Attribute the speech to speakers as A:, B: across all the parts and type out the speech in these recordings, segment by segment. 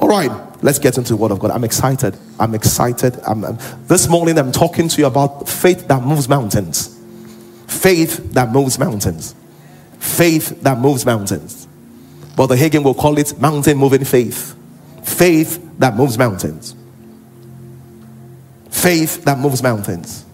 A: All right, let's get into the Word of God. I'm excited. I'm excited. I'm, I'm- this morning, I'm talking to you about faith that moves mountains. Faith that moves mountains. Faith that moves mountains. Brother Hagin will call it mountain moving faith. Faith that moves mountains. Faith that moves mountains.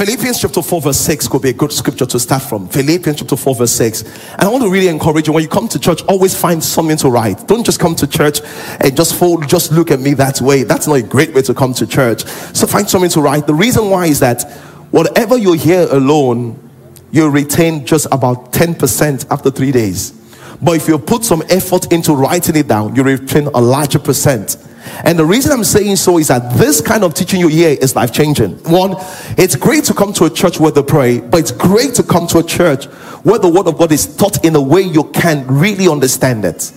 A: Philippians chapter 4, verse 6 could be a good scripture to start from. Philippians chapter 4, verse 6. And I want to really encourage you when you come to church, always find something to write. Don't just come to church and just fold, just look at me that way. That's not a great way to come to church. So find something to write. The reason why is that whatever you hear alone, you retain just about 10% after three days. But if you put some effort into writing it down, you retain a larger percent. And the reason I'm saying so is that this kind of teaching you hear is life changing. One, it's great to come to a church where they pray, but it's great to come to a church where the word of God is taught in a way you can really understand it.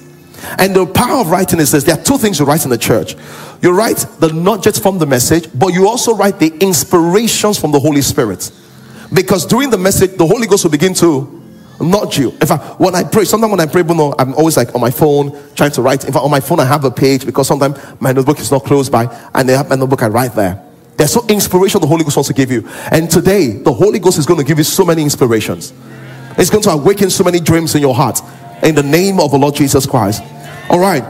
A: And the power of writing is this there are two things you write in the church. You write the nudges from the message, but you also write the inspirations from the Holy Spirit. Because during the message, the Holy Ghost will begin to nudge you. In fact, when I pray, sometimes when I pray, know, I'm always like on my phone trying to write. In fact, on my phone, I have a page because sometimes my notebook is not close by, and they have my notebook, I write there. There's so inspiration the Holy Ghost wants to give you. And today, the Holy Ghost is going to give you so many inspirations. It's going to awaken so many dreams in your heart. In the name of the Lord Jesus Christ. All right.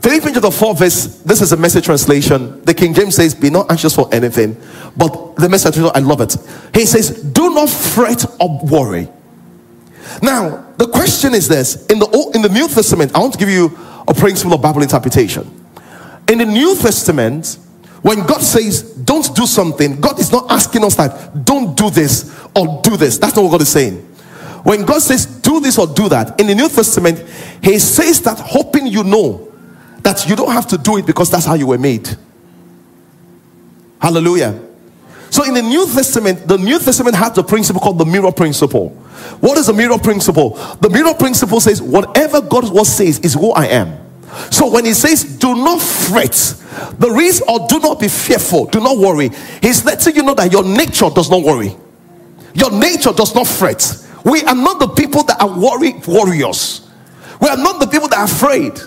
A: Philippians chapter 4, verse, this is a message translation. The King James says, Be not anxious for anything. But the message I love it. He says, Do not fret or worry. Now, the question is this in the Old, in the New Testament, I want to give you a principle of Bible interpretation. In the New Testament, when God says don't do something, God is not asking us that don't do this or do this. That's not what God is saying. When God says do this or do that, in the New Testament, He says that hoping you know that you don't have to do it because that's how you were made. Hallelujah. So in the New Testament, the New Testament has a principle called the mirror principle. What is the mirror principle? The mirror principle says, whatever God says is who I am. So when he says, do not fret, the reason or do not be fearful, do not worry, he's letting you know that your nature does not worry. Your nature does not fret. We are not the people that are worried warriors. We are not the people that are afraid.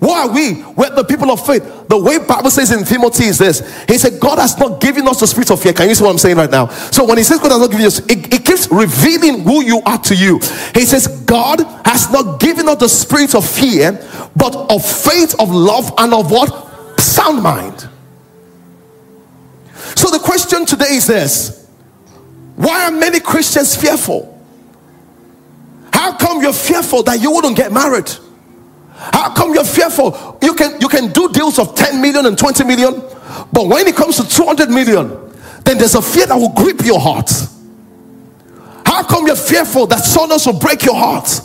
A: Why are we? We're the people of faith. The way Bible says in Timothy is this. He said, God has not given us the spirit of fear. Can you see what I'm saying right now? So when he says God has not given us, it, it keeps revealing who you are to you. He says, God has not given us the spirit of fear, but of faith, of love, and of what? Sound mind. So the question today is this. Why are many Christians fearful? How come you're fearful that you wouldn't get married? How come you're fearful? You can you can do deals of 10 million and 20 million, but when it comes to 200 million, then there's a fear that will grip your heart. How come you're fearful that someone will break your heart?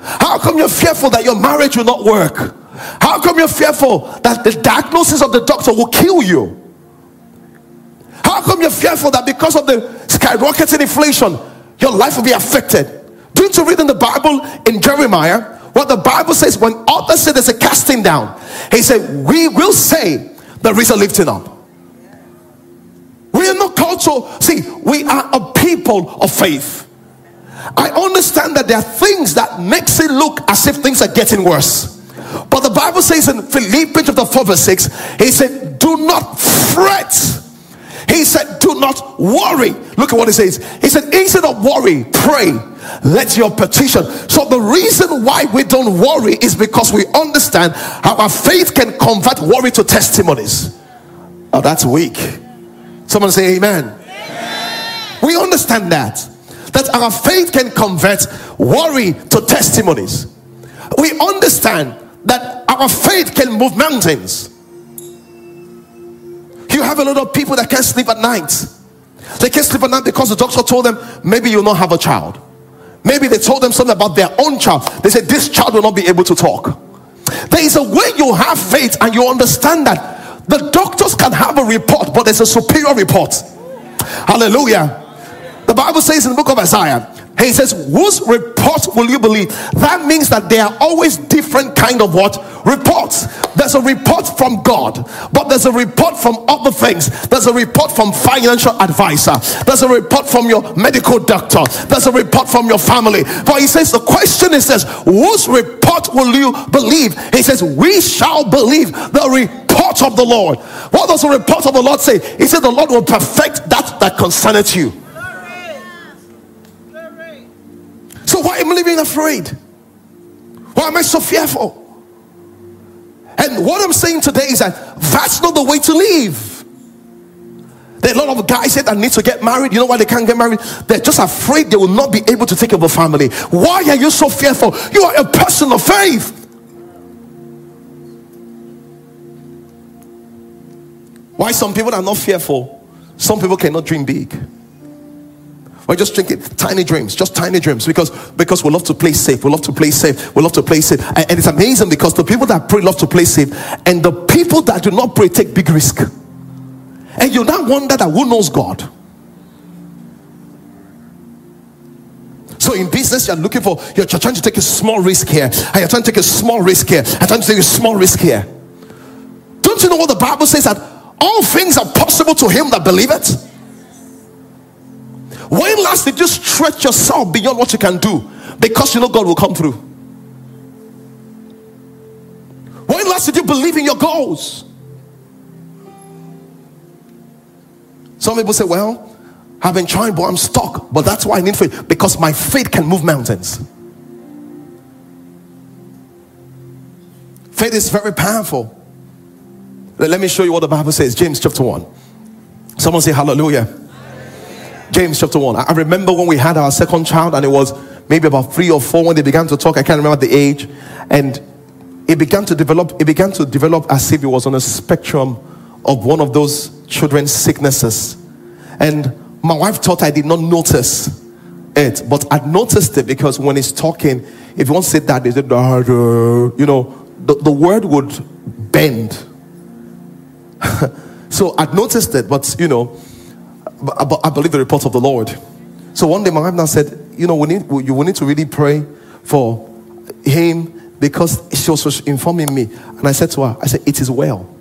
A: How come you're fearful that your marriage will not work? How come you're fearful that the diagnosis of the doctor will kill you? How come you're fearful that because of the skyrocketing inflation, your life will be affected? Didn't you read in the Bible in Jeremiah what the Bible says when others say there's a casting down? He said, We will say there is a lifting up. We are not cultural. see, we are a people of faith. I understand that there are things that makes it look as if things are getting worse. But the Bible says in Philippians chapter 4, verse 6, he said, Do not fret. He said, Do not worry. Look at what he says. He said, Instead of worry, pray. Let your petition. So, the reason why we don't worry is because we understand how our faith can convert worry to testimonies. Oh, that's weak. Someone say, Amen. We understand that. That our faith can convert worry to testimonies. We understand that our faith can move mountains. You have a lot of people that can't sleep at night. They can't sleep at night because the doctor told them maybe you'll not have a child. Maybe they told them something about their own child. They said this child will not be able to talk. There is a way you have faith and you understand that the doctors can have a report, but there's a superior report. Hallelujah. The Bible says in the book of Isaiah He says, whose report will you believe? That means that there are always different kind of what? Reports. There's a report from God, but there's a report from other things. There's a report from financial advisor. There's a report from your medical doctor. There's a report from your family. But he says, the question is this, whose report will you believe? He says, we shall believe the report of the Lord. What does the report of the Lord say? He said, the Lord will perfect that that concerneth you. So why am I living afraid? Why am I so fearful? And what I'm saying today is that that's not the way to live. There are a lot of guys here that need to get married. You know why they can't get married? They're just afraid they will not be able to take of a family. Why are you so fearful? You are a person of faith. Why some people are not fearful? Some people cannot dream big. We're just drinking tiny dreams, just tiny dreams, because because we love to play safe. We love to play safe. We love to play safe, and, and it's amazing because the people that pray love to play safe, and the people that do not pray take big risk. And you now wonder that who knows God. So in business, you're looking for you're trying to take a small risk here, and you're trying to take a small risk here, and trying to take a small risk here. Don't you know what the Bible says that all things are possible to him that believeth? When last did you stretch yourself beyond what you can do because you know God will come through? When last did you believe in your goals? Some people say, Well, I've been trying, but I'm stuck. But that's why I need faith because my faith can move mountains. Faith is very powerful. Let me show you what the Bible says. James chapter 1. Someone say hallelujah. James chapter 1. I remember when we had our second child, and it was maybe about three or four when they began to talk. I can't remember the age. And it began to develop, it began to develop as if it was on a spectrum of one of those children's sicknesses. And my wife thought I did not notice it, but I noticed it because when he's talking, if you want to say that, they say, you know, the, the word would bend. so I noticed it, but you know, Uh, but I believe the report of the Lord. So one day my wife now said, you know, we need, we, we need to really pray for him because she was informing me. And I said to her, I said, it is well.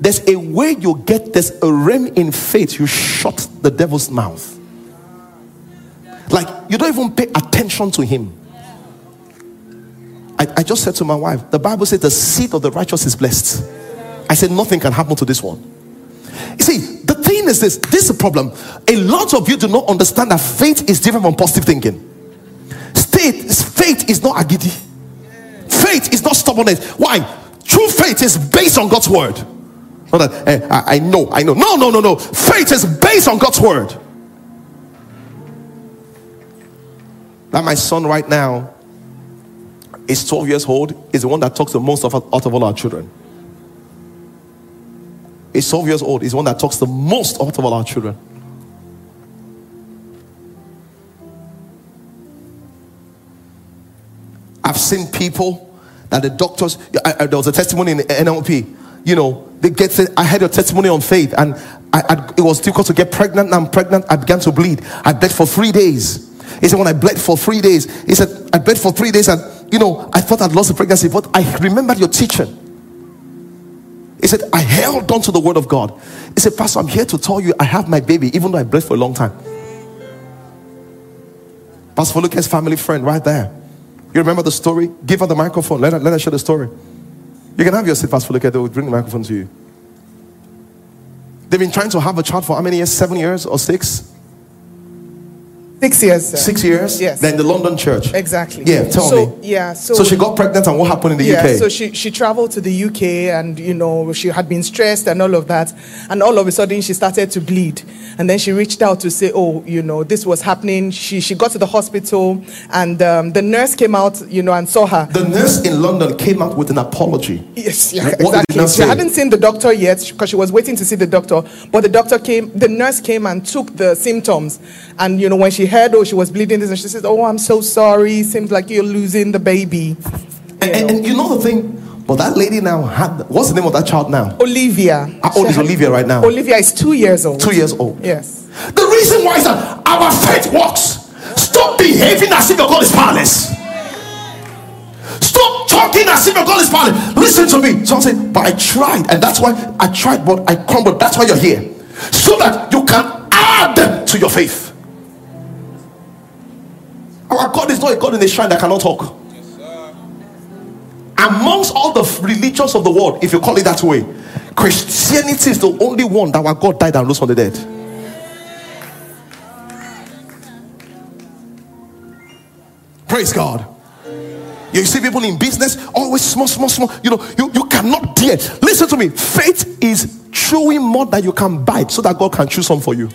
A: There's a way you get this a realm in faith, you shut the devil's mouth. Like you don't even pay attention to him. I, I just said to my wife, the Bible says the seed of the righteous is blessed. I said, nothing can happen to this one. You see, thing is this this is a problem. A lot of you do not understand that faith is different from positive thinking. State, faith is not agidi. Faith is not stubbornness. Why? True faith is based on God's word. Not that eh, I, I know, I know. No, no, no, no. Faith is based on God's word. That my son right now is 12 years old, is the one that talks the most of, out of all our children is 12 years old, is one that talks the most out of all our children. I've seen people that the doctors, I, I, there was a testimony in NLP, you know, they get, I had a testimony on faith and I, it was difficult to get pregnant. I'm pregnant. I began to bleed. I bled for three days. He said, when I bled for three days, he said, I bled for three days and, you know, I thought I'd lost the pregnancy, but I remembered your teaching. He said, I held on to the word of God. He said, Pastor, I'm here to tell you I have my baby, even though I bled for a long time. Pastor Lucas' family friend right there. You remember the story? Give her the microphone. Let her, let her share the story. You can have your seat, Pastor Lucas. They will bring the microphone to you. They've been trying to have a child for how many years? Seven years or six?
B: Six years. Sir.
A: Six years?
B: Yes.
A: Then the London church.
B: Exactly.
A: Yeah, tell
B: so,
A: me.
B: Yeah. So,
A: so she got pregnant and what happened in the
B: yeah,
A: UK?
B: So she, she traveled to the UK and, you know, she had been stressed and all of that. And all of a sudden she started to bleed. And then she reached out to say, oh, you know, this was happening. She, she got to the hospital and um, the nurse came out, you know, and saw her.
A: The nurse in London came out with an apology.
B: Yes, yeah, exactly. She hadn't seen the doctor yet because she was waiting to see the doctor. But the doctor came, the nurse came and took the symptoms. And, you know, when she heard, oh, she was bleeding this, and she says, oh, I'm so sorry. Seems like you're losing the baby.
A: And, and, and you know the thing? But that lady now had, what's the name of that child now?
B: Olivia.
A: Ah, oh, How old is Olivia right now?
B: Olivia is two years old.
A: Two years old.
B: Yes.
A: The reason why is that our faith works. Stop behaving as if your God is powerless. Stop talking as if your God is powerless. Listen to me. Someone say, but I tried, and that's why I tried, but I crumbled. That's why you're here. So that you can add to your faith. God is not a God in a shrine that cannot talk. Amongst all the religions of the world, if you call it that way, Christianity is the only one that our God died and rose from the dead. Praise God. You see people in business always small, small, small. You know, you, you cannot dare. Listen to me. Faith is chewing more than you can bite so that God can chew some for you.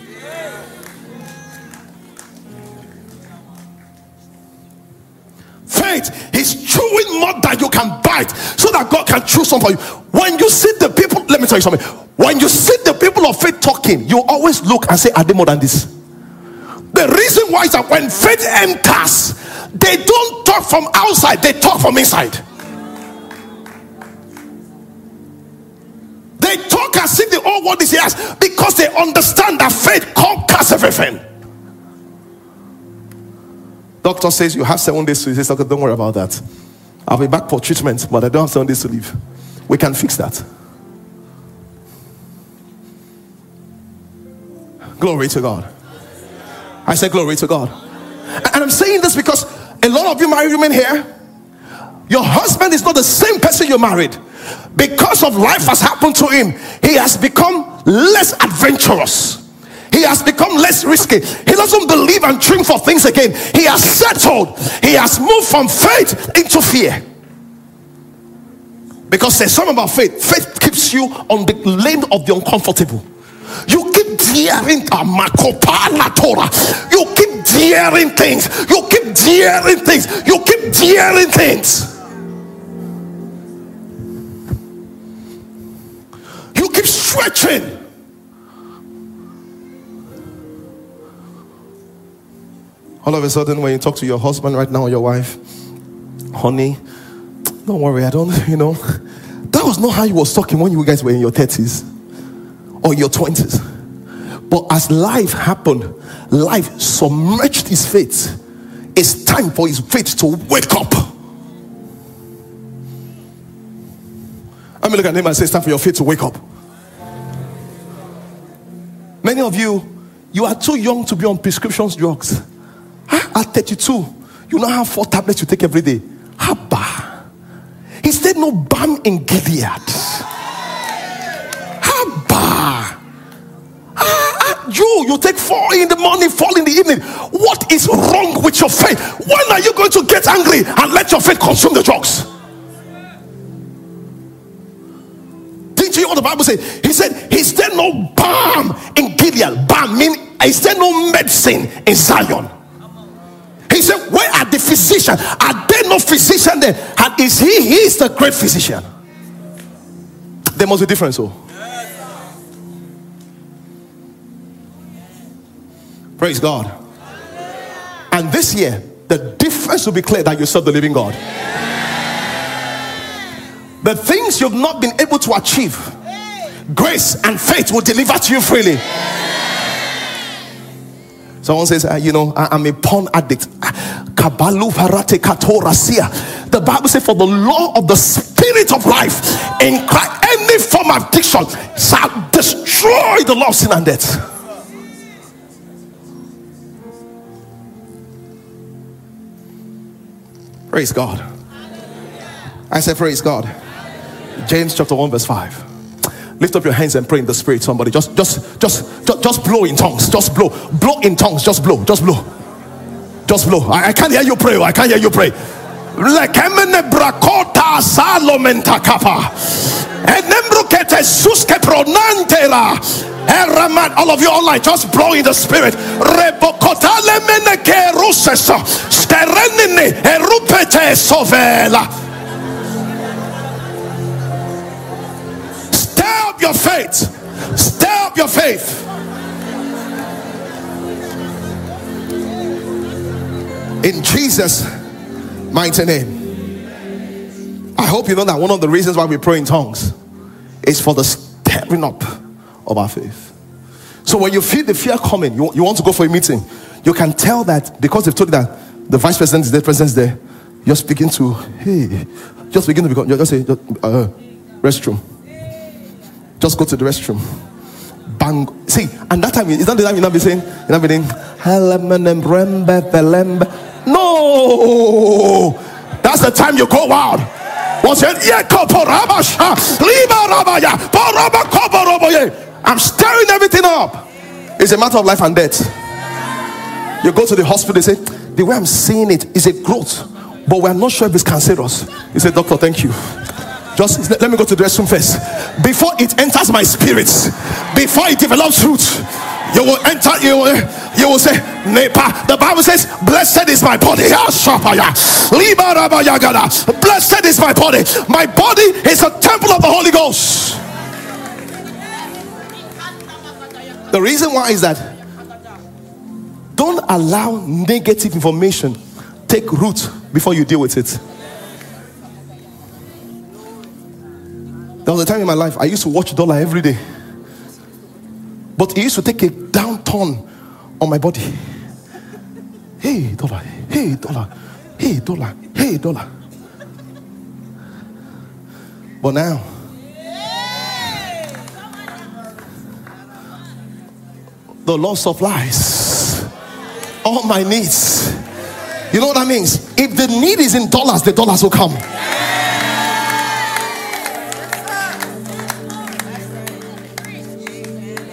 A: Faith is chewing more than you can bite so that God can chew some for you. When you see the people, let me tell you something. When you see the people of faith talking, you always look and say, Are they more than this? The reason why is that when faith enters, they don't talk from outside, they talk from inside. They talk as if the whole world is theirs because they understand that faith conquers everything. Doctor says you have seven days to live. Doctor, don't worry about that. I'll be back for treatment, but I don't have seven days to live. We can fix that. Glory to God. I say glory to God. And I'm saying this because a lot of you married women here, your husband is not the same person you married. Because of life has happened to him, he has become less adventurous. He has become less risky. He doesn't believe and dream for things again. He has settled. He has moved from faith into fear. Because there's something about faith. Faith keeps you on the lane of the uncomfortable. You keep daring Torah. You keep daring things. You keep daring things. You keep daring things. You keep stretching. All of a sudden, when you talk to your husband right now your wife, honey, don't worry, I don't, you know, that was not how you was talking when you guys were in your 30s or your 20s. But as life happened, life submerged his faith. It's time for his faith to wake up. I'm look at him and say, It's time for your faith to wake up. Many of you, you are too young to be on prescription drugs. At 32, you now have four tablets you take every day. Haba. He said, No balm in Gilead. Haba. Ah, you, you take four in the morning, four in the evening. What is wrong with your faith? When are you going to get angry and let your faith consume the drugs? Didn't you hear what the Bible said? He said, Is there no balm in Gilead? Balm mean is there no medicine in Zion? Where are the physicians? Are there no physician there? And is he? He is the great physician. There must be difference, so. Praise God. And this year, the difference will be clear that you serve the living God. The things you've not been able to achieve, grace and faith will deliver to you freely. Someone says, uh, you know, I, am a porn addict. The Bible says, for the law of the spirit of life in Christ, any form of addiction shall destroy the law of sin and death. Praise God. I said, Praise God. James chapter 1, verse 5. Lift up your hands and pray in the spirit. Somebody just just just just, just blow in tongues. Just blow. Blow in tongues. Just blow. Just blow. Just blow. I, I can't hear you pray. I can't hear you pray. Lekemene brakota salomenta kapa. Enembrukete suske pronantera. Eraman, all of you online, just blow in the spirit. Rebokotale meneke ruseso. Sterenine erupete sovela. Your faith. Stir up your faith. In Jesus' mighty name. I hope you know that one of the reasons why we pray in tongues is for the stirring up of our faith. So when you feel the fear coming, you, you want to go for a meeting, you can tell that because they've told you that the vice president is there, is there, you're speaking to, hey, just begin to become, just say, uh, restroom. Just go to the restroom. Bang. See, and that time, is that the time you're not be saying, you're not be saying, no. That's the time you go wild. It? I'm stirring everything up. It's a matter of life and death. You go to the hospital, they say, the way I'm seeing it is a growth, but we're not sure if it's cancerous. You say, Doctor, thank you. Just let me go to the restroom first. Before it enters my spirits, before it develops roots, you will enter, you will, you will say, Nepa. The Bible says, Blessed is my body. Blessed is my body. My body is a temple of the Holy Ghost. The reason why is that don't allow negative information take root before you deal with it. There was a time in my life I used to watch dollar every day. But it used to take a downturn on my body. Hey, dollar, hey, dollar, hey, dollar, hey, dollar. But now, the Lord supplies all my needs. You know what that means? If the need is in dollars, the dollars will come.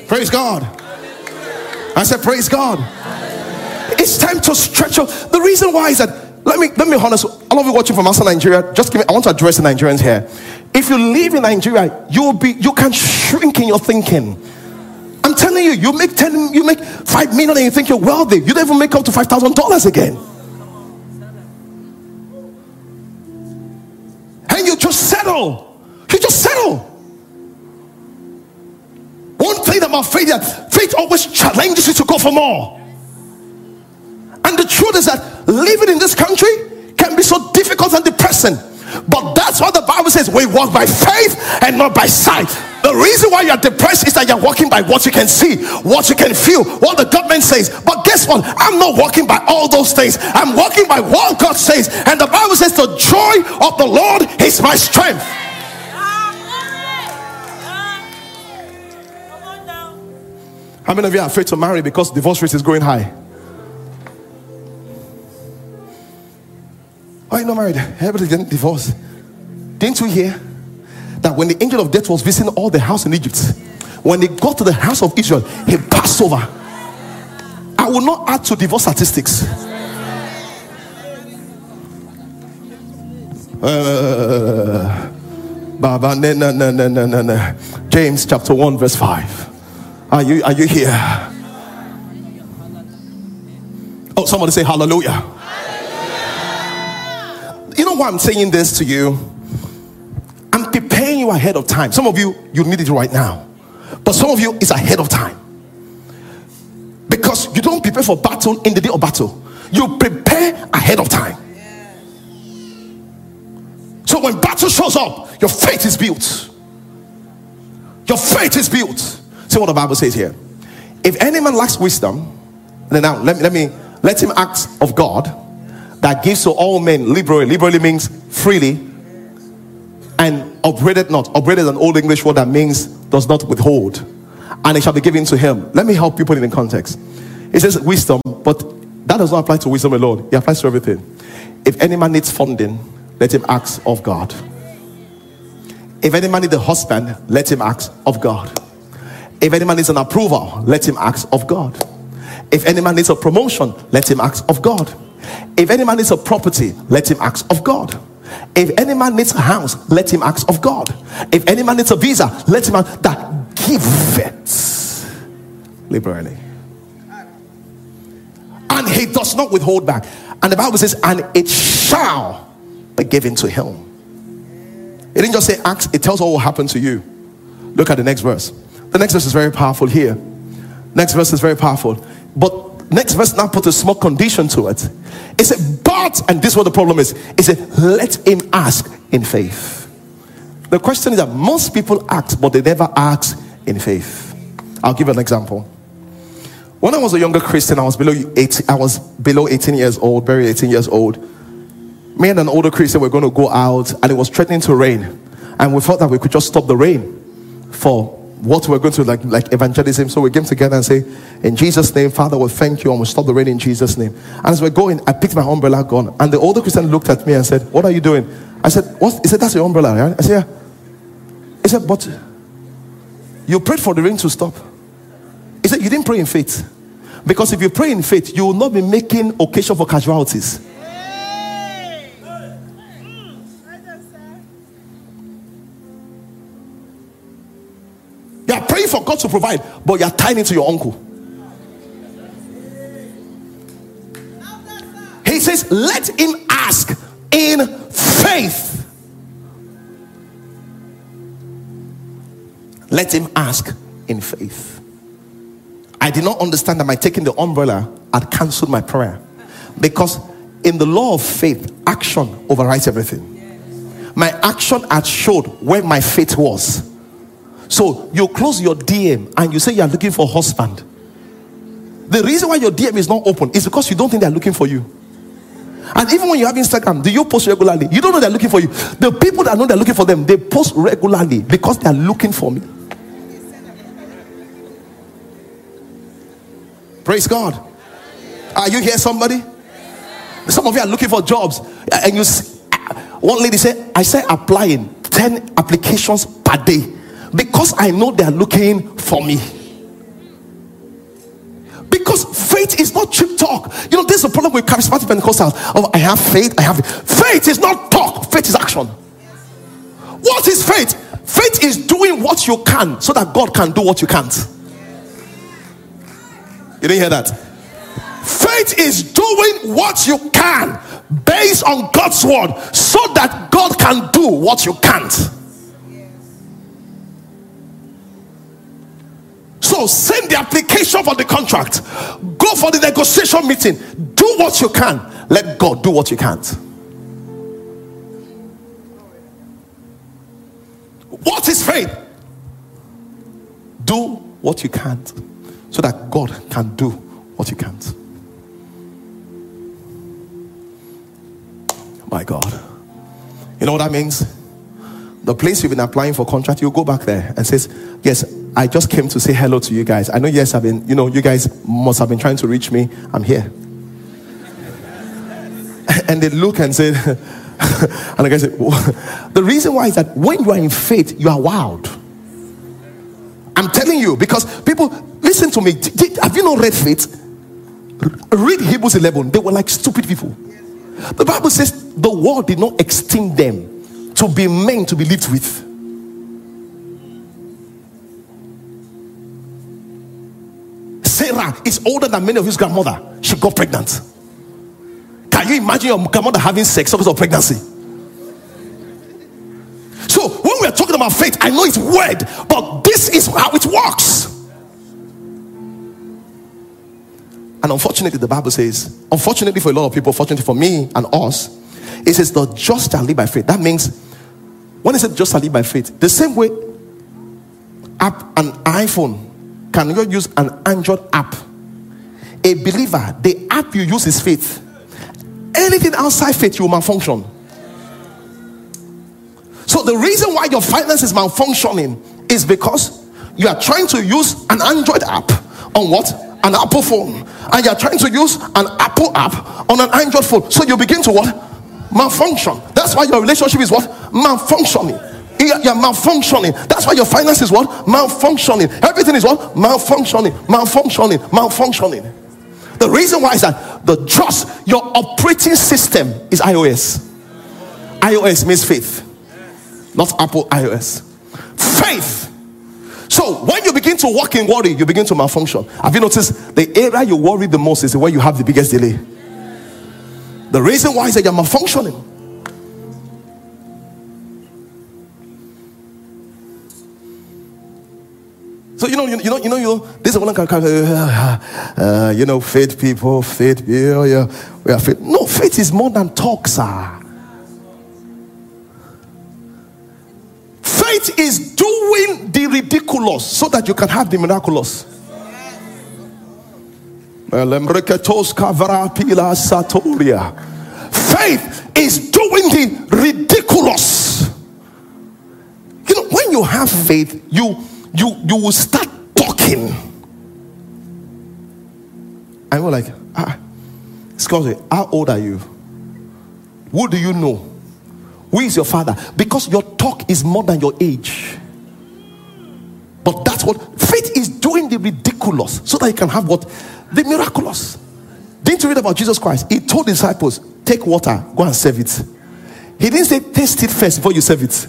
A: Praise God. I said, Praise God. It's time to stretch out. The reason why is that let me let me honest. All of you watching from outside Nigeria, just give me. I want to address the Nigerians here. If you live in Nigeria, you will be you can shrink in your thinking. I'm telling you, you make ten, you make five million, and you think you're wealthy. You don't even make up to five thousand dollars again. And you just settle. You just settle. Thing about faith that faith always challenges you to go for more. And the truth is that living in this country can be so difficult and depressing. But that's what the Bible says we walk by faith and not by sight. The reason why you're depressed is that you're walking by what you can see, what you can feel, what the government says. But guess what? I'm not walking by all those things. I'm walking by what God says. And the Bible says, The joy of the Lord is my strength. How many of you are afraid to marry because divorce rate is going high? Why are you not married? Everybody didn't divorce. Didn't you hear that when the angel of death was visiting all the house in Egypt, when he got to the house of Israel, he passed over. I will not add to divorce statistics. Uh, Baba, no, no, no, no, no, no. James chapter 1, verse 5. Are you are you here? Oh, somebody say hallelujah. hallelujah. You know why I'm saying this to you? I'm preparing you ahead of time. Some of you, you need it right now. But some of you, it's ahead of time. Because you don't prepare for battle in the day of battle. You prepare ahead of time. So when battle shows up, your faith is built. Your faith is built. See what the Bible says here. If any man lacks wisdom, then now let me, let me let him ask of God that gives to all men liberally. Liberally means freely and upbraided not. Upbraided is an old English word that means does not withhold. And it shall be given to him. Let me help you put it in context. It says wisdom, but that does not apply to wisdom alone. It applies to everything. If any man needs funding, let him ask of God. If any man needs a husband, let him ask of God. If any man needs an approval, let him ask of God. If any man needs a promotion, let him ask of God. If any man needs a property, let him ask of God. If any man needs a house, let him ask of God. If any man needs a visa, let him ask that give it liberally. And he does not withhold back. And the Bible says, and it shall be given to him. It didn't just say ask, it tells what will happen to you. Look at the next verse. The next verse is very powerful here. Next verse is very powerful. But next verse now put a small condition to it. It said, but, and this is what the problem is. It said, let him ask in faith. The question is that most people ask, but they never ask in faith. I'll give an example. When I was a younger Christian, I was below 18, I was below 18 years old, very 18 years old. Me and an older Christian were going to go out, and it was threatening to rain. And we thought that we could just stop the rain for what we're going to like like evangelism. So we came together and say, In Jesus' name, Father, we thank you, and we stop the rain in Jesus' name. And as we're going, I picked my umbrella gone. and the older Christian looked at me and said, What are you doing? I said, What? He said, That's your umbrella, right? I said, Yeah. He said, But you prayed for the rain to stop. He said, You didn't pray in faith. Because if you pray in faith, you will not be making occasion for casualties. Praying for God to provide, but you are tying to your uncle. He says, Let him ask in faith. Let him ask in faith. I did not understand that my taking the umbrella, I'd cancelled my prayer. Because in the law of faith, action overrides everything. My action had showed where my faith was. So you close your DM and you say you are looking for a husband. The reason why your DM is not open is because you don't think they are looking for you. And even when you have Instagram, do you post regularly? You don't know they're looking for you. The people that know they're looking for them, they post regularly because they are looking for me. Praise God. Are you here, somebody? Some of you are looking for jobs, and you. See, One lady said, "I said applying ten applications per day because I know they are looking for me." Because faith is not cheap talk. You know, there's a problem with charismatic Pentecostals. Oh, I have faith. I have faith. is not talk. Faith is action. What is faith? Faith is doing what you can so that God can do what you can't. You didn't hear that? Faith is doing what you can based on God's word so that God can do what you can't. So send the application for the contract, go for the negotiation meeting, do what you can, let God do what you can't. What is faith? Do what you can't so that God can do what you can't. My God. You know what that means? The place you've been applying for contract, you go back there and says, Yes, I just came to say hello to you guys. I know, yes, I've been, you know, you guys must have been trying to reach me. I'm here. and they look and say, and the guy said, The reason why is that when you are in faith, you are wild. I'm telling you, because people, listen to me. Have you not read faith? Read Hebrews 11. They were like stupid people. The Bible says the world did not extinct them to be men to be lived with. Sarah is older than many of his grandmother. She got pregnant. Can you imagine your grandmother having sex because of pregnancy? So when we are talking about faith, I know it's word, but this is how it works. And unfortunately, the Bible says, unfortunately for a lot of people, fortunately for me and us, it says the just shall live by faith. That means when it says just shall live by faith, the same way an iPhone can you use an Android app. A believer, the app you use is faith. Anything outside faith, you will malfunction. So the reason why your finance is malfunctioning is because you are trying to use an Android app on what? An Apple phone. And you're trying to use an Apple app on an Android phone. So you begin to what? Malfunction. That's why your relationship is what? Malfunctioning. You're malfunctioning. That's why your finance is what? Malfunctioning. Everything is what? Malfunctioning. Malfunctioning. Malfunctioning. The reason why is that the trust, your operating system is iOS. iOS means faith not Apple iOS. Faith. So when you begin to walk in worry, you begin to malfunction. Have you noticed the area you worry the most is where you have the biggest delay? The reason why is that you're malfunctioning. So you know, you, know, you know, you know, this is one of, uh, you know, faith people, faith, yeah, yeah, we are faith. No, faith is more than talk, sir. Faith is doing the ridiculous so that you can have the miraculous. Faith is doing the ridiculous. You know, when you have faith, you you you will start talking. And we're like, ah, excuse me, how old are you? Who do you know? Who is your father? Because your talk is more than your age. But that's what faith is doing the ridiculous so that you can have what? The miraculous. Didn't you read about Jesus Christ? He told disciples, Take water, go and serve it. He didn't say, Taste it first before you serve it.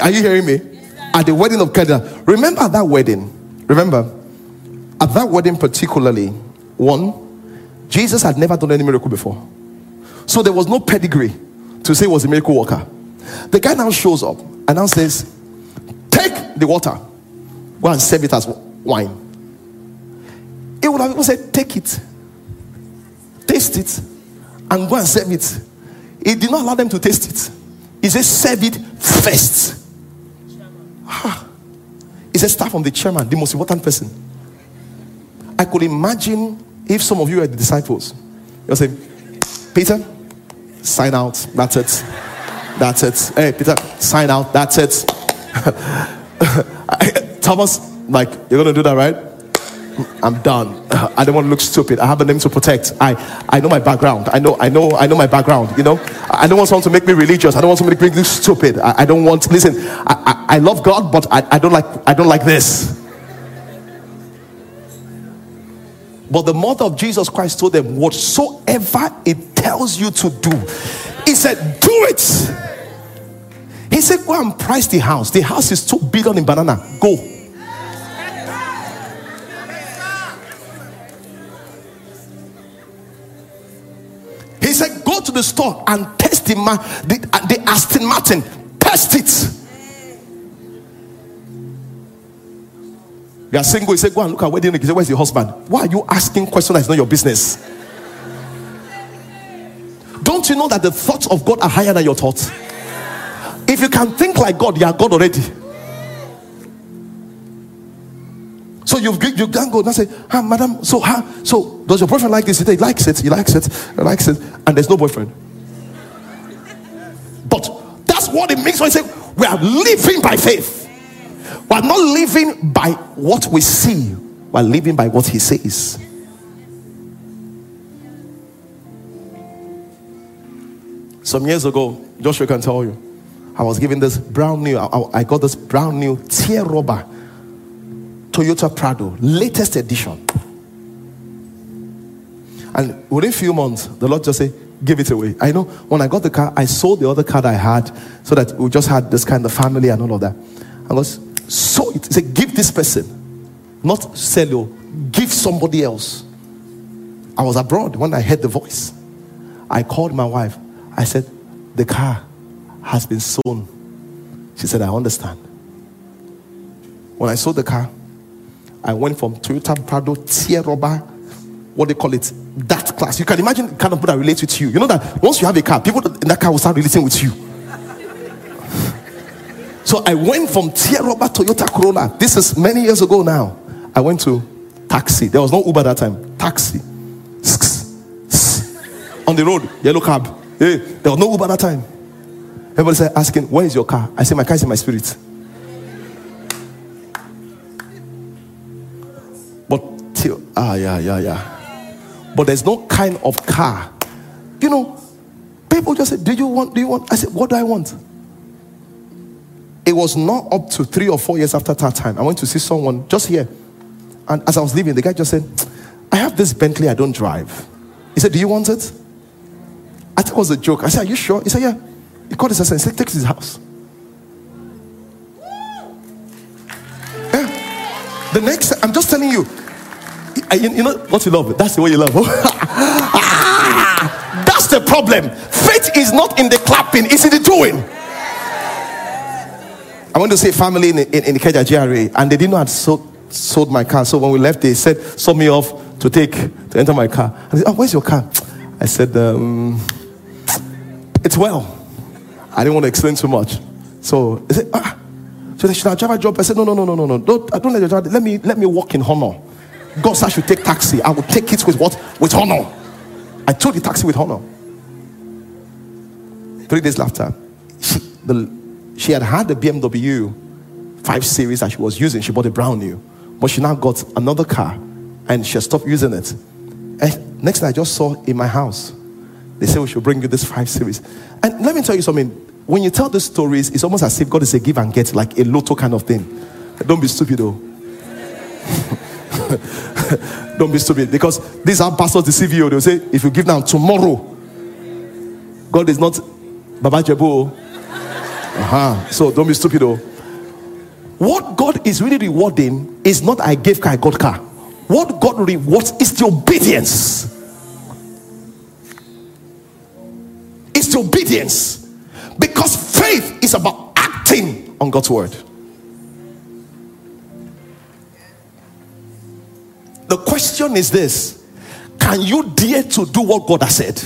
A: Are you hearing me? At the wedding of Cana. Remember that wedding? Remember, at that wedding, particularly, one, Jesus had never done any miracle before. So there was no pedigree to say he was a miracle worker. The guy now shows up and now says, Take the water, go and serve it as wine. He would have said, Take it, taste it, and go and serve it. He did not allow them to taste it. He said, Serve it first. Ah. He said, Start from the chairman, the most important person. I could imagine if some of you are the disciples, you'll say, Peter, sign out. That's it. That's it. Hey, Peter, sign out. That's it. Thomas, like, you're going to do that, right? I'm done. I don't want to look stupid. I have a name to protect. I, I know my background. I know, I know, I know my background. You know, I don't want someone to make me religious. I don't want somebody to make me stupid. I, I don't want. Listen, I, I, I love God, but I, I don't like. I don't like this. But the mother of Jesus Christ told them, Whatsoever it tells you to do, he said, Do it. He said, Go and price the house. The house is two billion in banana. Go. He said, Go to the store and test the, ma- the, uh, the Aston Martin. Test it. You are single, he said, Go and look at wedding ring. He said, Where's your husband? Why are you asking questions that's not your business? Don't you know that the thoughts of God are higher than your thoughts? If you can think like God, you are God already. You've you can go and say, ah, madam, so huh, so does your boyfriend like this? He likes it, he likes it, he likes it, and there's no boyfriend. But that's what it means when I say we are living by faith. We are not living by what we see, we are living by what he says. Some years ago, Joshua can tell you, I was given this brand new, I, I got this brand new tear rubber Toyota Prado, latest edition. And within a few months, the Lord just said, Give it away. I know when I got the car, I sold the other car that I had so that we just had this kind of family and all of that. I was so it. He said, Give this person, not sell you, give somebody else. I was abroad when I heard the voice. I called my wife. I said, The car has been sold. She said, I understand. When I sold the car, I went from Toyota Prado, Tier Rubber, what they call it, that class. You can imagine the kind of people that relate with you. You know that once you have a car, people in that car will start relating with you. so I went from Tier Rubber Toyota Corolla. This is many years ago now. I went to taxi. There was no Uber that time. Taxi. On the road, yellow cab. Hey, there was no Uber that time. Everybody said, asking, Where is your car? I said, My car is in my spirit. Ah, yeah, yeah, yeah. But there's no kind of car. You know, people just say, Do you want, do you want? I said, What do I want? It was not up to three or four years after that time. I went to see someone just here. And as I was leaving, the guy just said, I have this Bentley I don't drive. He said, Do you want it? I think it was a joke. I said, Are you sure? He said, Yeah. He called his assistant. He said, Take his house. Yeah. The next, I'm just telling you, you, you know what you love? That's the way you love. That's the problem. Faith is not in the clapping, it's in the doing. I want to say family in, in, in GRA, and they didn't know I'd sold, sold my car. So when we left, they said, sold me off to take, to enter my car. I said, oh, where's your car? I said, um, it's well. I didn't want to explain too much. So they said, ah. So they should I drive a job? I said, no, no, no, no, no, no. Don't, don't let your drive. Let me, let me walk in honor. God said I should take taxi. I will take it with what? With honor. I took the taxi with honor. Three days later, she, the, she had had the BMW 5 Series that she was using. She bought a brand new. But she now got another car and she stopped using it. And next thing I just saw in my house, they said we should bring you this 5 Series. And let me tell you something. When you tell these stories, it's almost as if God is a give and get, like a lotto kind of thing. Don't be stupid though. Don't be stupid because these are pastors deceive you. They'll say, if you give now tomorrow, God is not Baba Ijebu. Uh-huh. So don't be stupid though. What God is really rewarding is not I gave car, I got car. What God rewards is the obedience. It's the obedience. Because faith is about acting on God's word. The question is this Can you dare to do what God has said?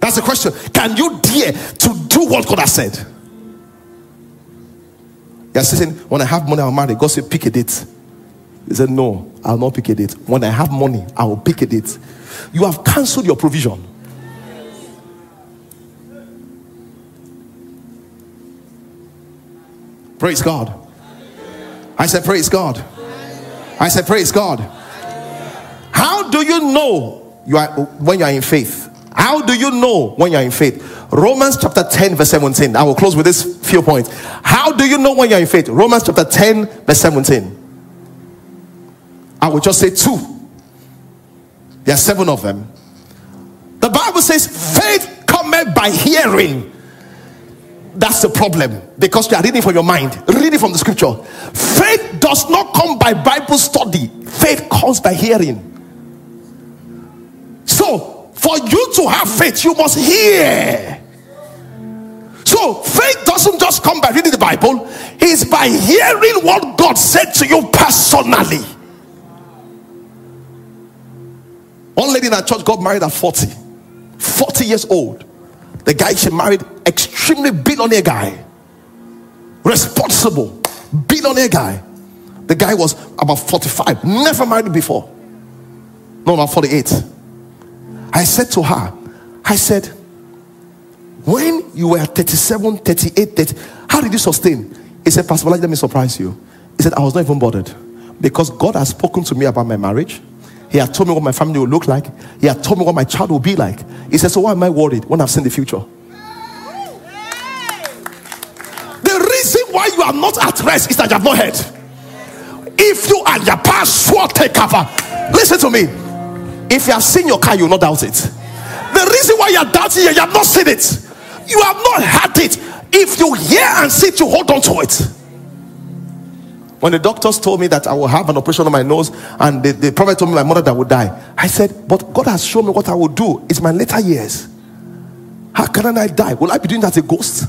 A: That's the question. Can you dare to do what God has said? You're saying, when I have money, I'll marry. God said, pick a date. He said, no, I'll not pick a date. When I have money, I will pick a date. You have cancelled your provision. Praise God. I said, Praise God. I said, Praise God. How do you know you are when you are in faith? How do you know when you are in faith? Romans chapter 10, verse 17. I will close with this few points. How do you know when you are in faith? Romans chapter 10, verse 17. I will just say two. There are seven of them. The Bible says, faith cometh by hearing that's the problem because you are reading from your mind, reading from the scripture. Faith does not come by Bible study, faith comes by hearing. So, for you to have faith, you must hear. So, faith doesn't just come by reading the Bible, it's by hearing what God said to you personally. One lady in our church got married at 40, 40 years old. The guy she married, extremely billionaire guy, responsible, billionaire guy. The guy was about 45, never married before. No, about 48. I said to her, I said, when you were 37, 38, 30, how did you sustain? He said, Pastor, let me surprise you. He said, I was not even bothered because God has spoken to me about my marriage. He had told me what my family will look like. He had told me what my child will be like. He said, So why am I worried when I've seen the future? The reason why you are not at rest is that you have not heard. If you and your passport take cover, listen to me. If you have seen your car, you will not doubt it. The reason why you are doubting it, you have not seen it. You have not had it. If you hear and see it, you hold on to it. When the doctors told me that I will have an operation on my nose, and the, the prophet told me my mother that would die, I said, But God has shown me what I will do. It's my later years. How can I die? Will I be doing that as a ghost?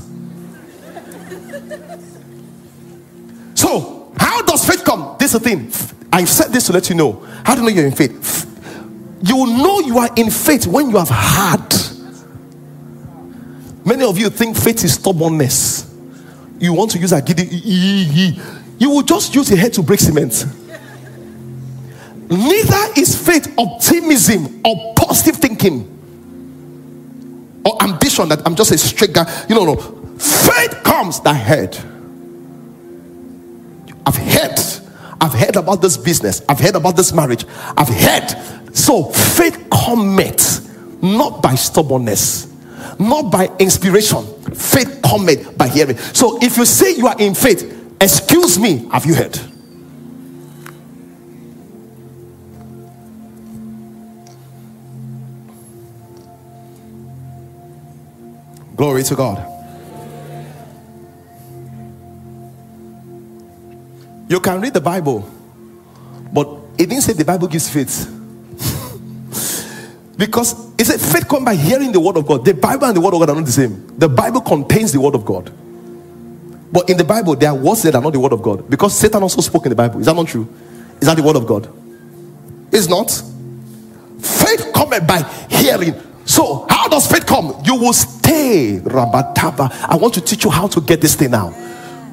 A: so, how does faith come? This is the thing. I've said this to let you know. How do you know you're in faith? You know you are in faith when you have had. Many of you think faith is stubbornness. You want to use a giddy you will just use your head to break cement. Neither is faith optimism or positive thinking or ambition that I'm just a straight guy. You know, no. Faith comes that head. I've heard. I've heard about this business. I've heard about this marriage. I've heard. So faith cometh not by stubbornness, not by inspiration. Faith cometh by hearing. So if you say you are in faith, Excuse me, have you heard? Glory to God. You can read the Bible, but it didn't say the Bible gives faith. because it said faith comes by hearing the word of God. The Bible and the word of God are not the same. The Bible contains the word of God. But in the Bible, there are words that are not the word of God. Because Satan also spoke in the Bible. Is that not true? Is that the word of God? It's not. Faith cometh by hearing. So, how does faith come? You will stay, Rabataba. I want to teach you how to get this thing now.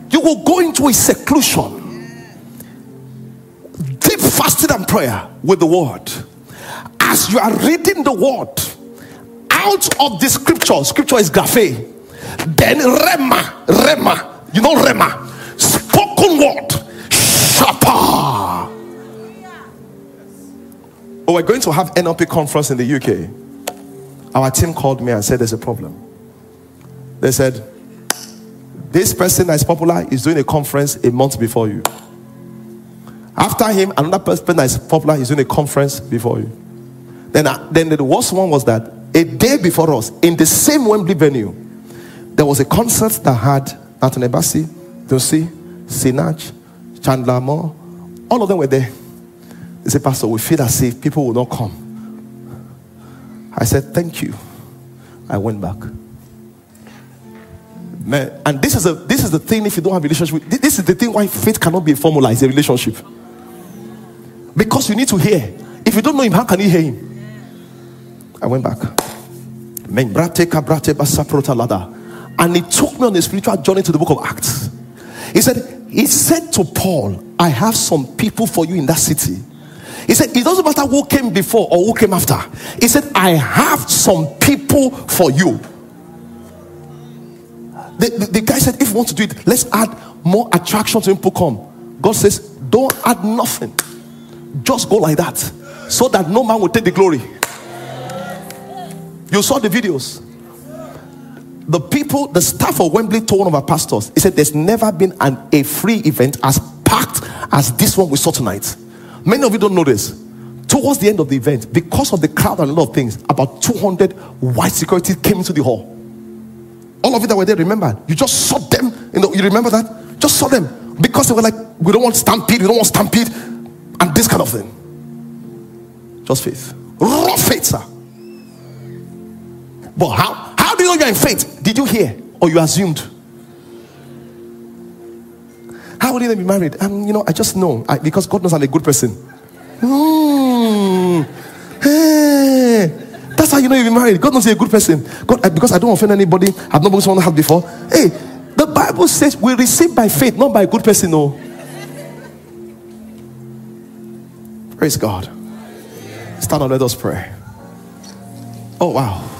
A: You will go into a seclusion. Deep fasting and prayer with the word, as you are reading the word out of the scripture, scripture is graphe, then rhema, rhema, you know rhema, spoken word, shapa. Oh, we're going to have NLP conference in the UK. Our team called me and said there's a problem. They said, This person that is popular is doing a conference a month before you. After him, another person that is popular is doing a conference before you. Then, uh, then the worst one was that a day before us, in the same Wembley venue, there was a concert that had Anthony Bassey, Dunsin, Sinach, Chandler Moore. All of them were there. They said, Pastor, we feel as if people will not come. I said, Thank you. I went back. Man, and this is a this is the thing if you don't have a relationship, this is the thing why faith cannot be a formula, it's a relationship. Because you need to hear. If you don't know him, how can you hear him? I went back. And he took me on a spiritual journey to the book of Acts. He said, He said to Paul, I have some people for you in that city. He said, It doesn't matter who came before or who came after. He said, I have some people for you. The, the, the guy said, If you want to do it, let's add more attraction to people come. God says, Don't add nothing. Just go like that so that no man will take the glory. You saw the videos. The people, the staff of Wembley told one of our pastors, he said, There's never been an, a free event as packed as this one we saw tonight. Many of you don't know this. Towards the end of the event, because of the crowd and a lot of things, about 200 white security came into the hall. All of you that were there, remember, you just saw them. You know, you remember that? Just saw them because they were like, we don't want stampede, we don't want stampede, and this kind of thing. Just faith, raw faith, sir. But how? How do you you're in faith? Did you hear or you assumed? How would you be married? Um, you know, I just know I, because God knows I'm a good person. Mm. Hey. That's how you know you've been married. God knows you're a good person. God, because I don't offend anybody, I've not been someone had before. Hey, the Bible says we receive by faith, not by a good person. No. Praise God. Stand up, let us pray. Oh, wow.